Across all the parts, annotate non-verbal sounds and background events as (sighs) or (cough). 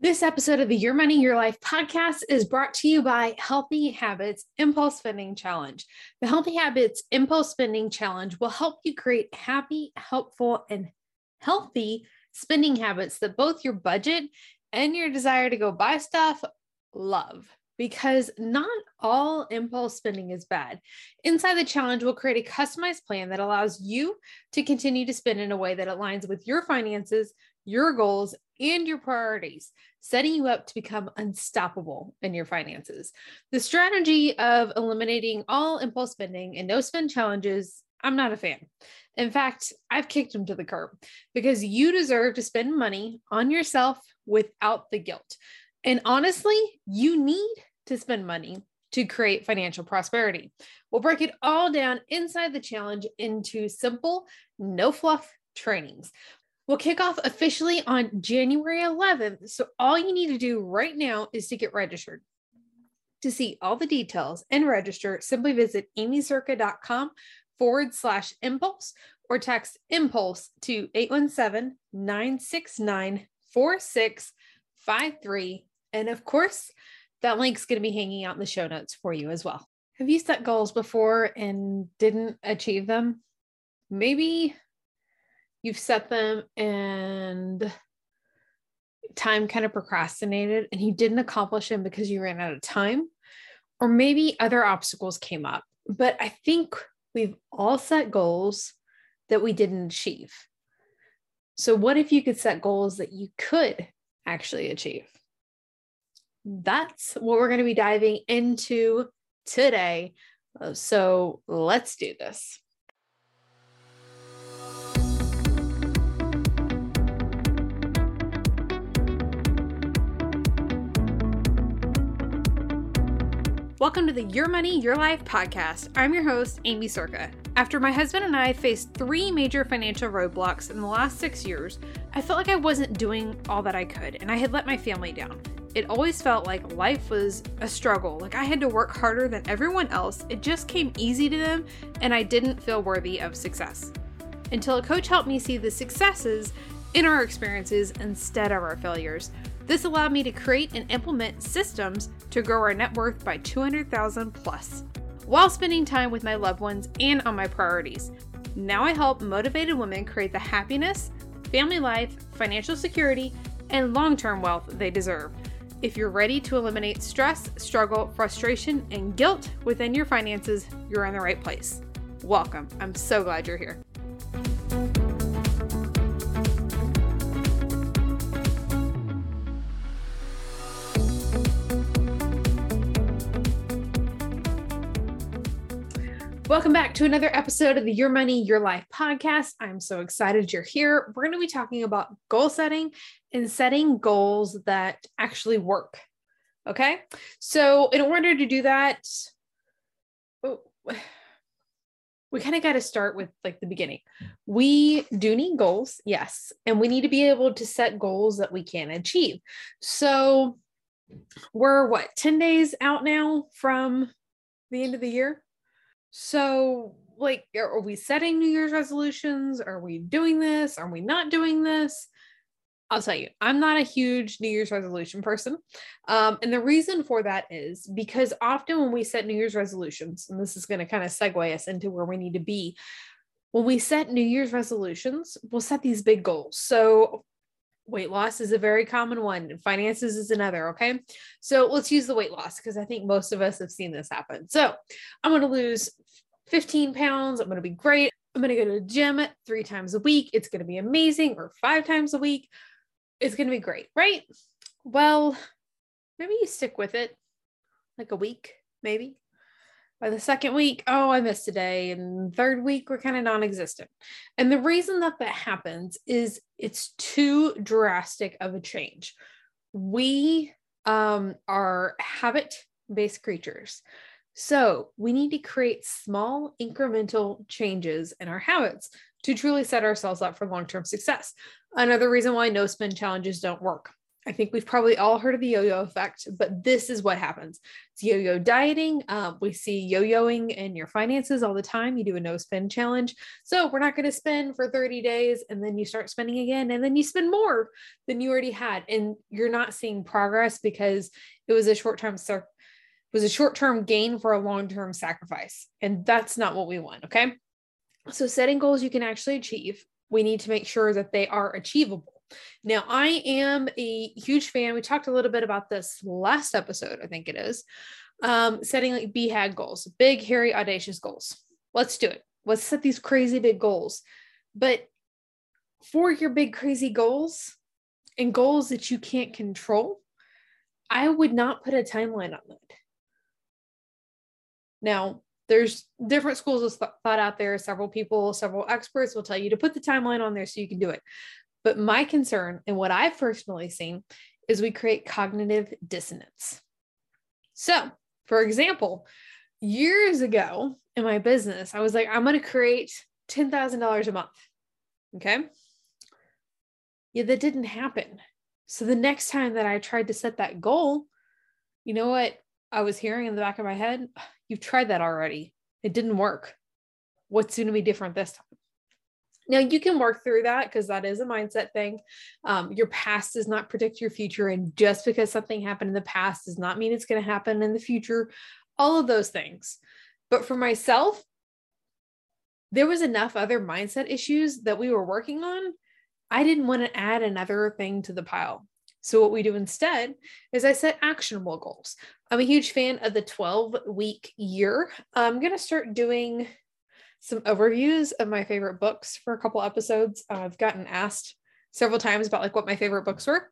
This episode of the Your Money, Your Life podcast is brought to you by Healthy Habits Impulse Spending Challenge. The Healthy Habits Impulse Spending Challenge will help you create happy, helpful, and healthy spending habits that both your budget and your desire to go buy stuff love. Because not all impulse spending is bad. Inside the challenge, we'll create a customized plan that allows you to continue to spend in a way that aligns with your finances, your goals, and your priorities, setting you up to become unstoppable in your finances. The strategy of eliminating all impulse spending and no spend challenges, I'm not a fan. In fact, I've kicked them to the curb because you deserve to spend money on yourself without the guilt. And honestly, you need to spend money to create financial prosperity. We'll break it all down inside the challenge into simple, no fluff trainings will kick off officially on January 11th. So all you need to do right now is to get registered. To see all the details and register, simply visit aimeecerka.com forward slash impulse or text impulse to 817 969 4653. And of course, that link's going to be hanging out in the show notes for you as well. Have you set goals before and didn't achieve them? Maybe you've set them and time kind of procrastinated and you didn't accomplish them because you ran out of time or maybe other obstacles came up. But i think we've all set goals that we didn't achieve. So what if you could set goals that you could actually achieve? That's what we're going to be diving into today. So let's do this Welcome to the Your Money, Your Life podcast. I'm your host, Aimee Cerka. After my husband and I faced three major financial roadblocks in the last six years, I felt like I wasn't doing all that I could and I had let my family down. It always felt like life was a struggle, like I had to work harder than everyone else. It just came easy to them and I didn't feel worthy of success. Until a coach helped me see the successes in our experiences instead of our failures. This allowed me to create and implement systems to grow our net worth by 200,000 plus while spending time with my loved ones and on my priorities. Now I help motivated women create the happiness, family life, financial security, and long term wealth they deserve. If you're ready to eliminate stress, struggle, frustration, and guilt within your finances, you're in the right place. Welcome. I'm so glad you're here. Welcome back to another episode of the Your Money, Your Life podcast. I'm so excited you're here. We're going to be talking about goal setting and setting goals that actually work. Okay. So, in order to do that, oh, (sighs) we kind of got to start with like the beginning. We do need goals, yes, and we need to be able to set goals that we can achieve. So, we're what 10 days out now from the end of the year so, like, are we setting New Year's resolutions? Are we doing this? Are we not doing this? I'll tell you, I'm not a huge New Year's resolution person. Um, and the reason for that is because often when we set New Year's resolutions, and this is going to kind of segue us into where we need to be, when we set New Year's resolutions, we'll set these big goals. So, weight loss is a very common one, finances is another. Okay. So, let's use the weight loss because I think most of us have seen this happen. So, I'm going to lose 15 pounds. I'm going to be great. I'm going to go to the gym three times a week. It's going to be amazing, or five times a week. It's going to be great, right? Well, maybe you stick with it like a week, maybe. By the second week, oh, I missed a day. And third week, we're kind of non existent. And the reason that that happens is it's too drastic of a change. We um, are habit based creatures. So we need to create small incremental changes in our habits to truly set ourselves up for long term success. Another reason why no spend challenges don't work. I think we've probably all heard of the yo-yo effect, but this is what happens. It's yo-yo dieting. Um, we see yo-yoing in your finances all the time. You do a no spend challenge. So we're not going to spend for 30 days and then you start spending again and then you spend more than you already had. And you're not seeing progress because it was a short-term was a short-term gain for a long-term sacrifice. And that's not what we want. Okay. So setting goals you can actually achieve. We need to make sure that they are achievable now, I am a huge fan. We talked a little bit about this last episode, I think it is. Um, setting like BHAG goals, big, hairy, audacious goals. Let's do it. Let's set these crazy big goals. But for your big, crazy goals and goals that you can't control, I would not put a timeline on that. Now, there's different schools of thought out there. Several people, several experts will tell you to put the timeline on there so you can do it. But my concern and what I've personally seen is we create cognitive dissonance. So, for example, years ago in my business, I was like, I'm going to create $10,000 a month. Okay. Yeah, that didn't happen. So the next time that I tried to set that goal, you know what I was hearing in the back of my head? You've tried that already. It didn't work. What's going to be different this time? Now you can work through that because that is a mindset thing. Um, your past does not predict your future, and just because something happened in the past does not mean it's going to happen in the future. All of those things. But for myself, there was enough other mindset issues that we were working on. I didn't want to add another thing to the pile. So, what we do instead is I set actionable goals. I'm a huge fan of the 12 week year. I'm going to start doing some overviews of my favorite books for a couple episodes. Uh, I've gotten asked several times about like what my favorite books were.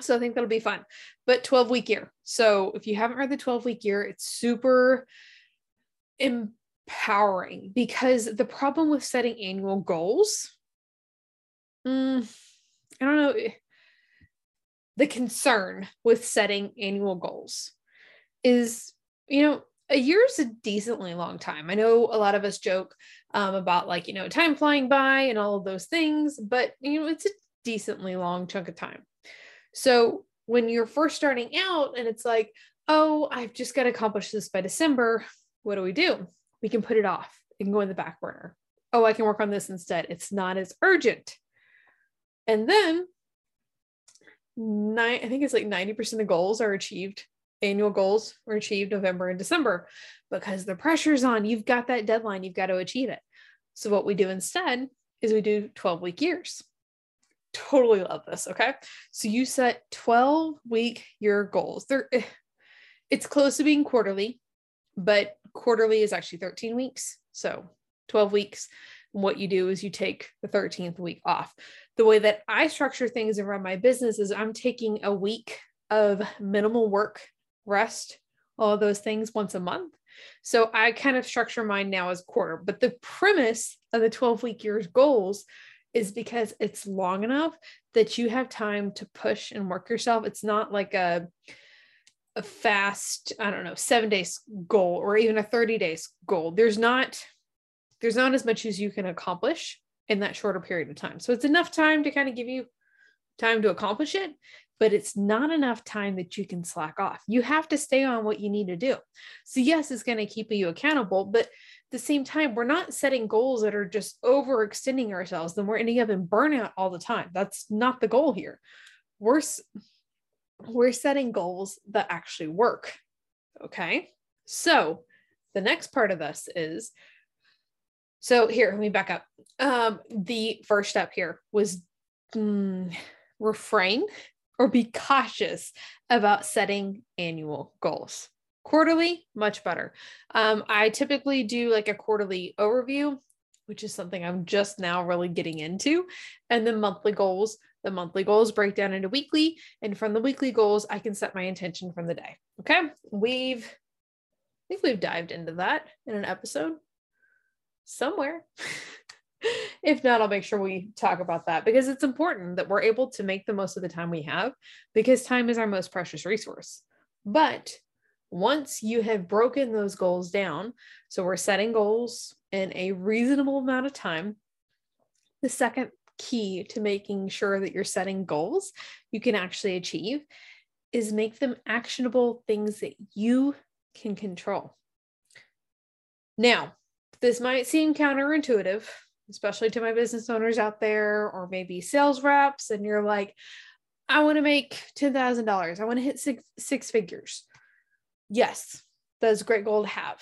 So I think that'll be fun. But 12 week year. So if you haven't read the 12 week year, it's super empowering because the problem with setting annual goals, mm, I don't know, the concern with setting annual goals is, you know, a year is a decently long time. I know a lot of us joke um, about like, you know, time flying by and all of those things, but, you know, it's a decently long chunk of time. So when you're first starting out and it's like, oh, I've just got to accomplish this by December, what do we do? We can put it off. It can go in the back burner. Oh, I can work on this instead. It's not as urgent. And then nine, I think it's like 90% of goals are achieved annual goals were achieved November and December because the pressure's on. You've got that deadline, you've got to achieve it. So, what we do instead is we do 12 week years. Totally love this. Okay. So, you set 12 week year goals. They're, eh, it's close to being quarterly, but quarterly is actually 13 weeks. So, 12 weeks. what you do is you take the 13th week off. The way that I structure things around my business is I'm taking a week of minimal work rest, all those things once a month. So I kind of structure mine now as quarter. But the premise of the 12 week years goals is because it's long enough that you have time to push and work yourself. It's not like a a fast, I don't know, 7 days goal or even a 30 days goal. There's not there's not as much as you can accomplish in that shorter period of time. So it's enough time to kind of give you time to accomplish it, but it's not enough time that you can slack off. You have to stay on what you need to do. So, yes, it's going to keep you accountable, but at the same time, we're not setting goals that are just overextending ourselves, then we're ending up in burnout all the time. That's not the goal here. We're, we're setting goals that actually work. Okay. So, the next part of this is so here, let me back up. Um, the first step here was mm, refrain or be cautious about setting annual goals. Quarterly, much better. Um, I typically do like a quarterly overview, which is something I'm just now really getting into. And then monthly goals. The monthly goals break down into weekly. And from the weekly goals, I can set my intention from the day. Okay. We've, I think we've dived into that in an episode somewhere. (laughs) if not, I'll make sure we talk about that because it's important that we're able to make the most of the time we have because time is our most precious resource. But once you have broken those goals down, so we're setting goals in a reasonable amount of time, the second key to making sure that you're setting goals you can actually achieve is make them actionable things that you can control. Now, this might seem counterintuitive, especially to my business owners out there, or maybe sales reps, and you're like, I want to make $10,000. I want to hit six, six figures. Yes, that's a great goal to have.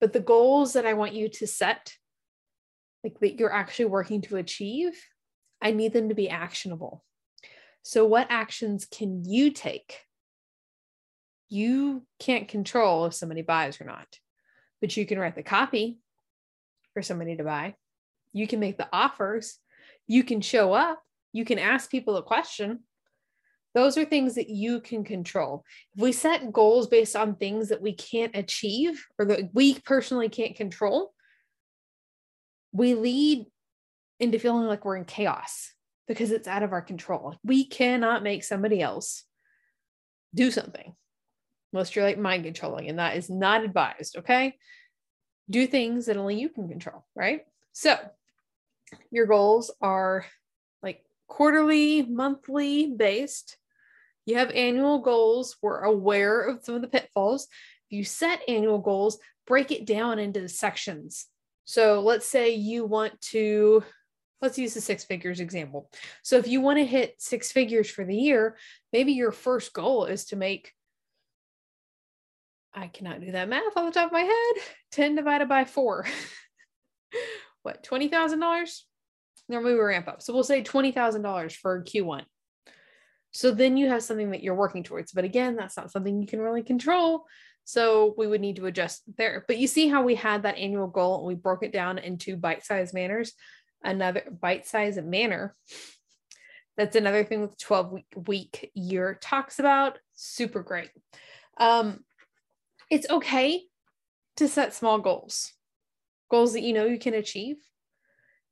But the goals that I want you to set, like that you're actually working to achieve, I need them to be actionable. So, what actions can you take? You can't control if somebody buys or not, but you can write the copy for somebody to buy. You can make the offers. You can show up. You can ask people a question. Those are things that you can control. If we set goals based on things that we can't achieve or that we personally can't control, we lead into feeling like we're in chaos because it's out of our control. We cannot make somebody else do something unless you're like mind controlling, and that is not advised. Okay. Do things that only you can control, right? So your goals are like quarterly, monthly based. You have annual goals. We're aware of some of the pitfalls. If you set annual goals, break it down into sections. So let's say you want to let's use the six figures example. So if you want to hit six figures for the year, maybe your first goal is to make I cannot do that math off the top of my head. 10 divided by 4. (laughs) what, $20,000? Normally we ramp up. So we'll say $20,000 for Q1. So then you have something that you're working towards. But again, that's not something you can really control. So we would need to adjust there. But you see how we had that annual goal and we broke it down into bite sized manners another bite sized manner. That's another thing with 12 week, week year talks about. Super great. Um, it's okay to set small goals, goals that you know you can achieve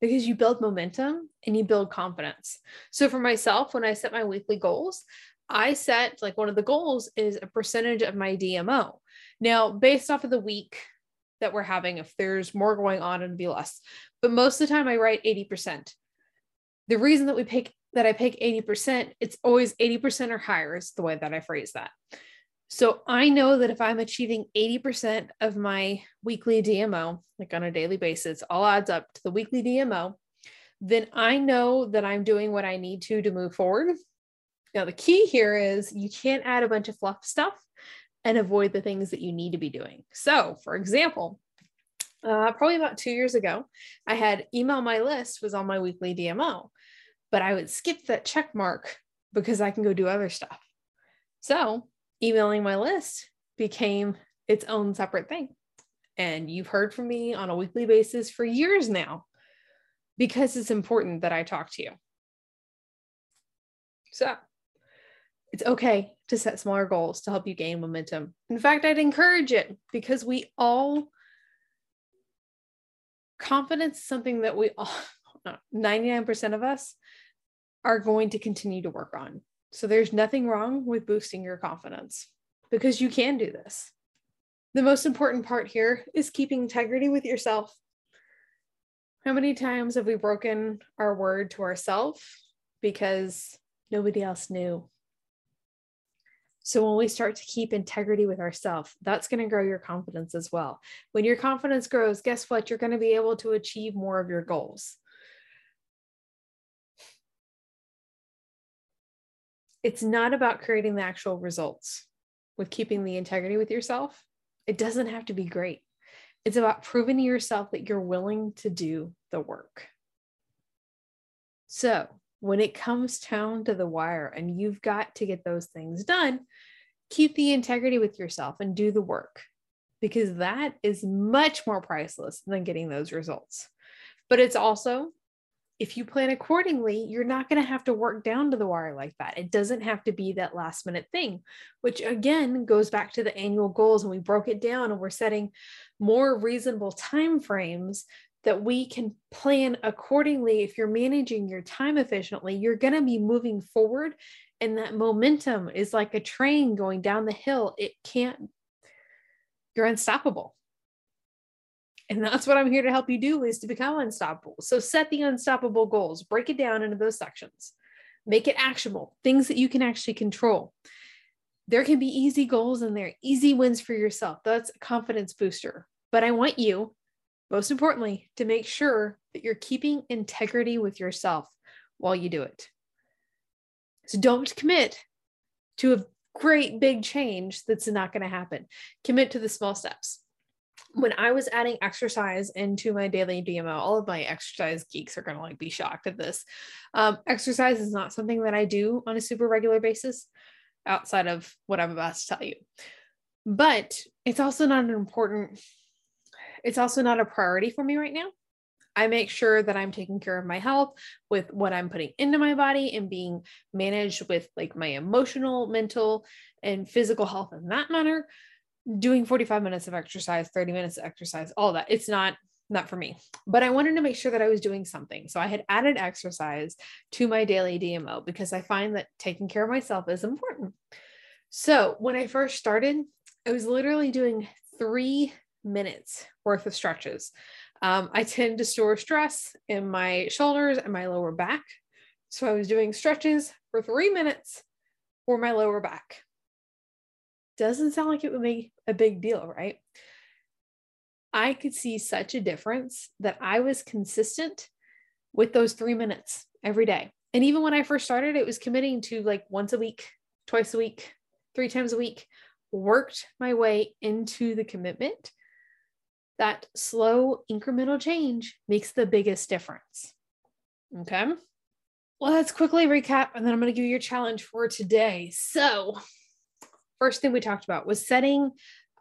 because you build momentum and you build confidence. So for myself, when I set my weekly goals, I set like one of the goals is a percentage of my DMO. Now, based off of the week that we're having, if there's more going on, it'd be less but most of the time I write 80%. The reason that we pick that I pick 80%, it's always 80% or higher is the way that I phrase that. So I know that if I'm achieving 80% of my weekly DMO, like on a daily basis, all adds up to the weekly DMO, then I know that I'm doing what I need to to move forward. Now, the key here is you can't add a bunch of fluff stuff and avoid the things that you need to be doing. So, for example, uh, probably about two years ago, I had email my list was on my weekly DMO, but I would skip that check mark because I can go do other stuff. So emailing my list became its own separate thing. And you've heard from me on a weekly basis for years now because it's important that I talk to you. So it's okay to set smaller goals to help you gain momentum. In fact, I'd encourage it because we all confidence is something that we all (laughs) 99% of us are going to continue to work on. So there's nothing wrong with boosting your confidence because you can do this. The most important part here is keeping integrity with yourself. How many times have we broken our word to ourselves because nobody else knew? So when we start to keep integrity with ourselves, that's going to grow your confidence as well. When your confidence grows, guess what? You're going to be able to achieve more of your goals. It's not about creating the actual results with keeping the integrity with yourself. It doesn't have to be great. It's about proving to yourself that you're willing to do the work. So, when it comes down to the wire and you've got to get those things done, keep the integrity with yourself and do the work because that is much more priceless than getting those results. But it's also, if you plan accordingly, you're not going to have to work down to the wire like that. It doesn't have to be that last minute thing, which again goes back to the annual goals. And we broke it down and we're setting more reasonable time frames that we can plan accordingly. If you're managing your time efficiently, you're going to be moving forward. And that momentum is like a train going down the hill. It can't, you're unstoppable. And that's what I'm here to help you do is to become unstoppable. So set the unstoppable goals, break it down into those sections, make it actionable, things that you can actually control. There can be easy goals in there, easy wins for yourself. That's a confidence booster. But I want you, most importantly, to make sure that you're keeping integrity with yourself while you do it. So don't commit to a great big change that's not going to happen. Commit to the small steps when I was adding exercise into my daily DMO, all of my exercise geeks are going to like be shocked at this. Um, exercise is not something that I do on a super regular basis outside of what I'm about to tell you. But it's also not an important, it's also not a priority for me right now. I make sure that I'm taking care of my health with what I'm putting into my body and being managed with like my emotional, mental, and physical health in that manner doing 45 minutes of exercise 30 minutes of exercise all that it's not not for me. But i wanted to make sure that i was doing something. So i had added exercise to my daily dmo because i find that taking care of myself is important. So when i first started i was literally doing three minutes worth of stretches. Um, i tend to store stress in my shoulders and my lower back. So i was doing stretches for three minutes for my lower back doesn't sound like it would make a big deal, right? I could see such a difference that I was consistent with those three minutes every day. And even when I first started, it was committing to like once a week, twice a week, three times a week, worked my way into the commitment. That slow incremental change makes the biggest difference. Okay. Well, let's quickly recap and then I'm going to give you your challenge for today. So, first thing we talked about was setting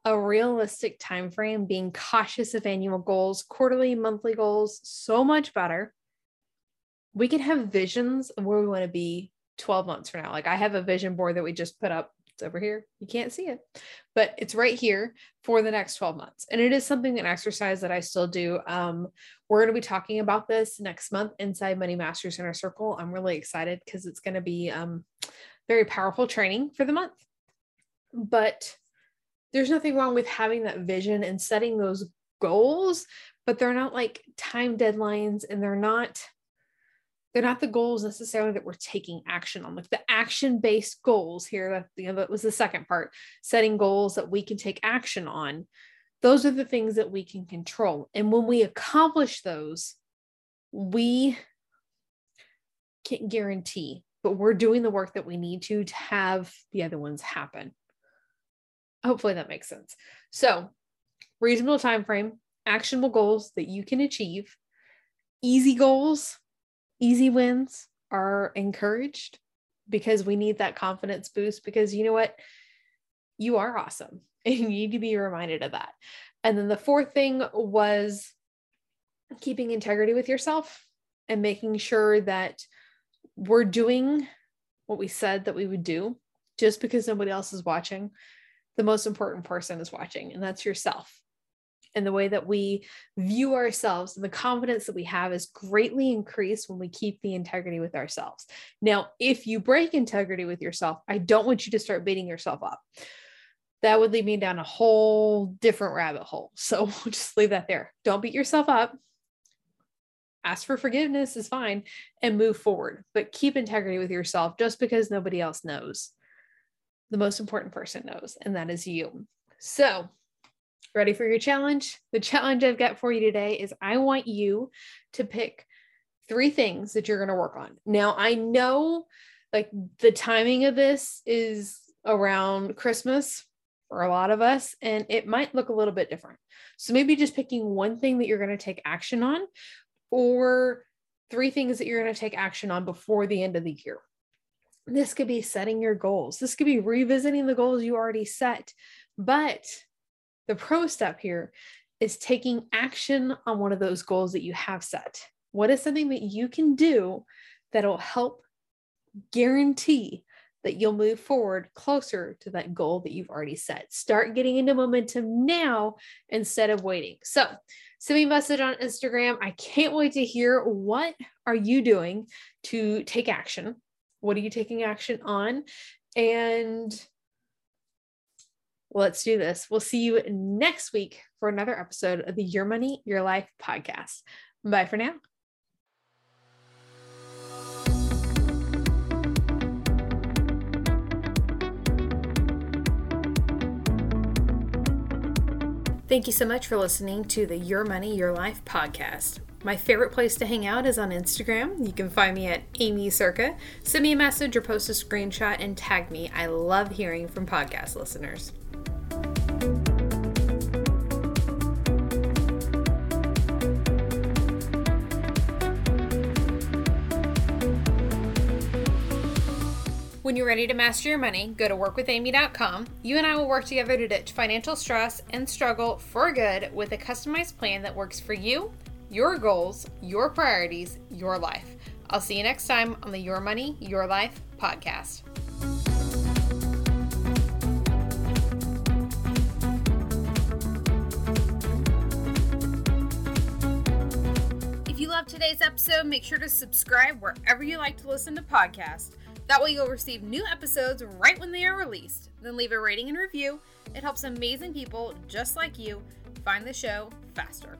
a realistic time frame, being cautious of annual goals, quarterly, monthly goals, so much better. We can have visions of where we want to be 12 months from now. Like I have a vision board that we just put up. It's over here. You can't see it, but it's right here for the next 12 months. And it is something, an exercise that I still do. Um, we're going to be talking about this next month inside Money Masters Inner Circle. I'm really excited because it's going to be um, very powerful training for the month. But there's nothing wrong with having that vision and setting those goals, but they're not like time deadlines and they're not they're not the goals necessarily that we're taking action on. Like the action based goals here that you know that was the second part setting goals that we can take action on. Those are the things that we can control. And when we accomplish those we can't guarantee but we're doing the work that we need to to have the other ones happen Hopefully that makes sense. So, reasonable time frame, actionable goals that you can achieve, easy goals, easy wins are encouraged because we need that confidence boost because you know what? You are awesome (laughs) and you need to be reminded of that. And then the fourth thing was keeping integrity with yourself and making sure that we're doing what we said that we would do just because nobody else is watching the most important person is watching, and that's yourself. And the way that we view ourselves and the confidence that we have is greatly increased when we keep the integrity with ourselves. Now, if you break integrity with yourself, I don't want you to start beating yourself up. That would lead me down a whole different rabbit hole. So (laughs) we'll just leave that there. Don't beat yourself up. Ask for forgiveness is fine and move forward, but keep integrity with yourself just because nobody else knows the most important person knows, and that is you. So, ready for your challenge? The challenge I've got for you today is I want you to pick three things that you're going to work on. Now, I know like the timing of this is around Christmas for a lot of us, and it might look a little bit different. So, maybe just picking one thing that you're going to take action on, or three things that you're going to take action on before the end of the year. This could be setting your goals. This could be revisiting the goals you already set. But the pro step here is taking action on one of those goals that you have set. What is something that you can do that'll help guarantee that you'll move forward closer to that goal that you've already set? Start getting into momentum now instead of waiting. So, send me a message on Instagram. I can't wait to hear what are you doing to take action what are you taking action on? And Let's do this. We'll see you next week for another episode of the Your Money, Your Life podcast. Bye for now. Thank you so much for listening to the Your Money, Your Life podcast. My favorite place to hang out is on Instagram. You can find me at Aimee Cerka. Send me a message or post a screenshot and tag me. I love hearing from podcast listeners. When you're ready to master your money, go to workwithamy.com. You and I will work together to ditch financial stress and struggle for good with a customized plan that works for you, your goals, your priorities, your life. I'll see you next time on the Your Money, Your Life podcast. If you love today's episode, make sure to subscribe wherever you like to listen to podcasts. That way, you'll receive new episodes right when they are released. Then leave a rating and review. It helps amazing people just like you find the show faster.